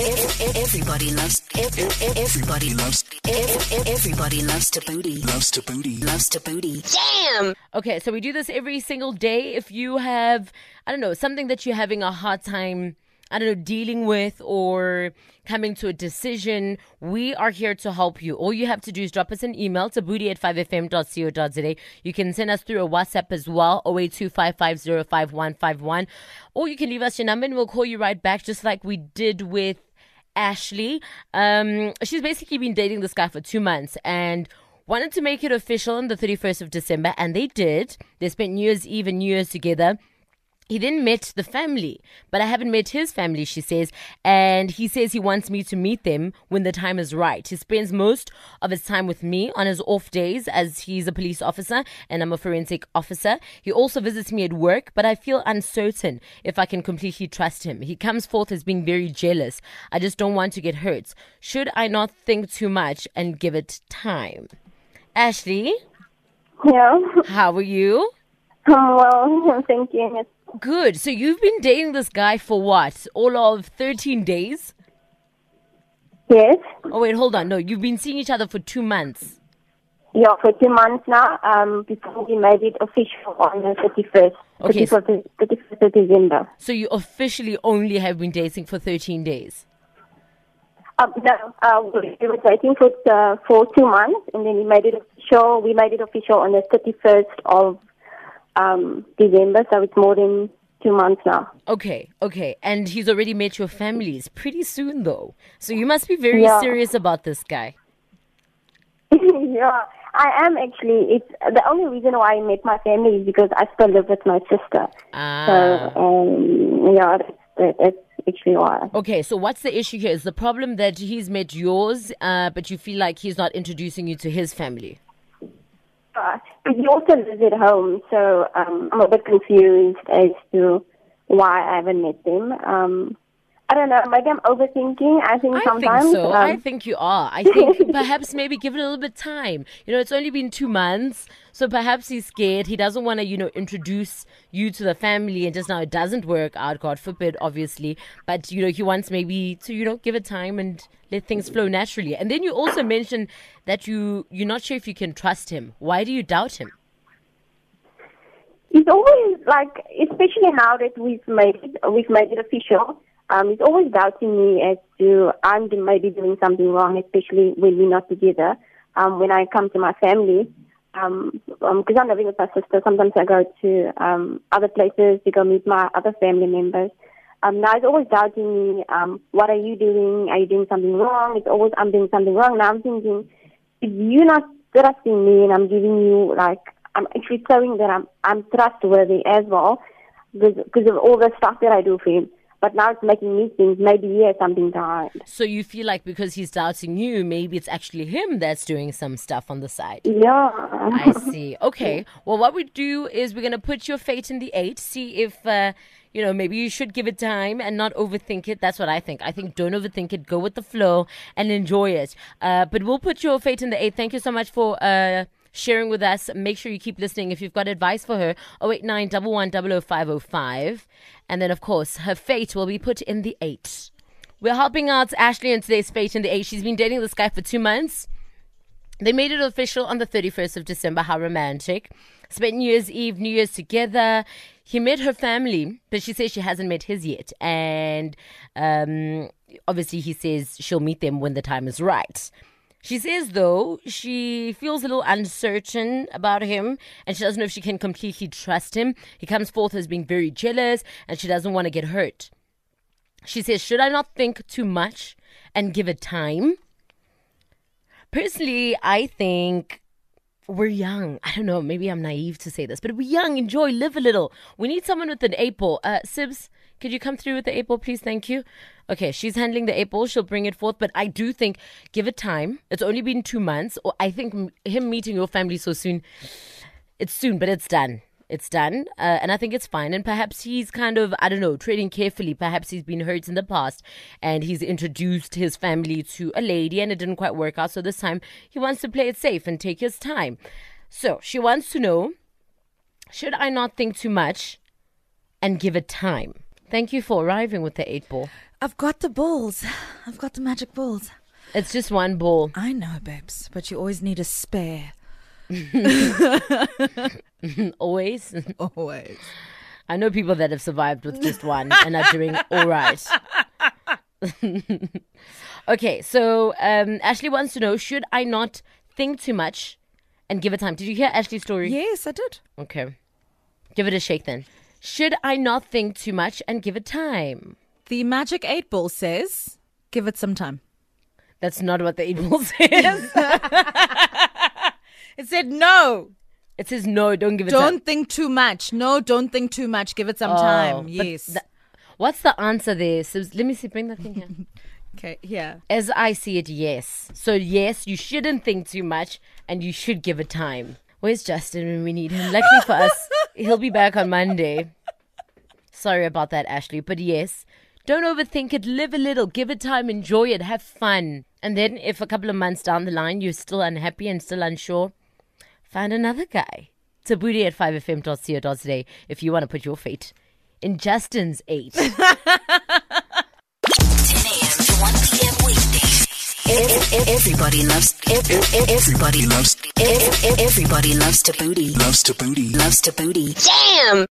Everybody loves. Everybody loves. Everybody loves to booty. Loves to booty. Loves to booty. Damn. Okay, so we do this every single day. If you have, I don't know, something that you're having a hard time, I don't know, dealing with or coming to a decision, we are here to help you. All you have to do is drop us an email to booty at 5fm.co.za. You can send us through a WhatsApp as well, 0825505151. Or you can leave us your number and we'll call you right back, just like we did with Ashley. Um, she's basically been dating this guy for two months and wanted to make it official on the 31st of December, and they did. They spent New Year's Eve and New Year's together. He then met the family, but I haven't met his family, she says. And he says he wants me to meet them when the time is right. He spends most of his time with me on his off days as he's a police officer and I'm a forensic officer. He also visits me at work, but I feel uncertain if I can completely trust him. He comes forth as being very jealous. I just don't want to get hurt. Should I not think too much and give it time? Ashley, Yeah. how are you? Um, well, I'm thinking it's Good. So you've been dating this guy for what? All of 13 days? yes. Oh, wait, hold on. No, you've been seeing each other for two months. Yeah, for two months now. Um, before we made it official on the thirty first. Okay, so- Thirty first of December. So you officially only have been dating for 13 days. Um, no, uh, we were dating for uh, for two months, and then we made it official. We made it official on the thirty first of um, December. So it's more than two months now. Okay, okay. And he's already met your families pretty soon, though. So you must be very Yeah. serious about this guy. yeah, I am actually. It's the only reason why I met my family is because I still live with my sister. Ah. So um, yeah, that's, that, that's actually why. Okay, so what's the issue here? Is the problem that he's met yours, uh, but you feel like he's not introducing you to his family? Uh, but he also lives at home, so um, I'm a bit confused as to why I haven't met them. Um, I don't know. Maybe I'm overthinking. I think sometimes. I sometimes. think so. Um, I think you are. I think perhaps maybe give it a little bit time. You know, it's only been two months, so perhaps he's scared. He doesn't want to, you know, introduce you to the family, and just now it doesn't work out. God forbid, obviously. But you know, he wants maybe to, you know, give it time and let things flow naturally. And then you also mentioned that you you're not sure if you can trust him. Why do you doubt him? He's always like, especially now that we've made it, we've made it official. Um, he's always doubting me as to I'm maybe doing something wrong, especially when we're not together. Um, when I come to my family, um, um, because I'm living with my sister, sometimes I go to um, other places to go meet my other family members. Um, now he's always doubting me. Um, what are you doing? Are you doing something wrong? It's always I'm doing something wrong. Now I'm thinking, if you're not trusting me and I'm giving you like I'm actually showing that I'm I'm trustworthy as well because because of all the stuff that I do for him. But now it's making me think maybe he has something to hide. So you feel like because he's doubting you, maybe it's actually him that's doing some stuff on the side. Yeah. I see. Okay. Well, what we do is we're going to put your fate in the eight, see if, uh, you know, maybe you should give it time and not overthink it. That's what I think. I think don't overthink it. Go with the flow and enjoy it. Uh, but we'll put your fate in the eight. Thank you so much for. Uh, Sharing with us. Make sure you keep listening. If you've got advice for her, 089 505 And then, of course, her fate will be put in the eight. We're helping out Ashley in today's fate in the eight. She's been dating this guy for two months. They made it official on the 31st of December. How romantic. Spent New Year's Eve, New Year's together. He met her family, but she says she hasn't met his yet. And um, obviously, he says she'll meet them when the time is right. She says, though, she feels a little uncertain about him and she doesn't know if she can completely trust him. He comes forth as being very jealous and she doesn't want to get hurt. She says, Should I not think too much and give it time? Personally, I think we're young. I don't know, maybe I'm naive to say this, but we're young, enjoy, live a little. We need someone with an ball. Uh, Sibs, could you come through with the ball, please? Thank you. Okay, she's handling the eight ball. She'll bring it forth, but I do think give it time. It's only been two months. Or I think him meeting your family so soon, it's soon, but it's done. It's done, uh, and I think it's fine. And perhaps he's kind of, I don't know, trading carefully. Perhaps he's been hurt in the past, and he's introduced his family to a lady, and it didn't quite work out. So this time, he wants to play it safe and take his time. So she wants to know: Should I not think too much and give it time? Thank you for arriving with the eight ball. I've got the balls. I've got the magic balls. It's just one ball. I know, babes, but you always need a spare. Always. Always. I know people that have survived with just one and are doing all right. okay, so um, Ashley wants to know should I not think too much and give it time? Did you hear Ashley's story? Yes, I did. Okay. Give it a shake then. Should I not think too much and give it time? The magic eight ball says, give it some time. That's not what the eight ball says. It said no. it says no, don't give it. Don't think too much. No, don't think too much. Give it some oh, time. Oh, but Yes. what's the answer there? So let me see. Bring that thing here. okay, yeah. As I see it, yes. So yes, you shouldn't think too much, and you should give it time. Where's Justin when we need him? Luckily for us, he'll be back on Monday. Sorry about that, Ashley, but yes. Don't overthink it. Live a little. Give it time. Enjoy it. Have fun. And then, if a couple of months down the line you're still unhappy and still unsure, find another guy. Thabooty at 5fm.co.za if you want to put your fate in Justin's 8. 10 a.m. to 1 p.m. weekdays. Everybody loves. Everybody loves. Everybody loves to booty. Loves to booty. Loves to booty. Damn.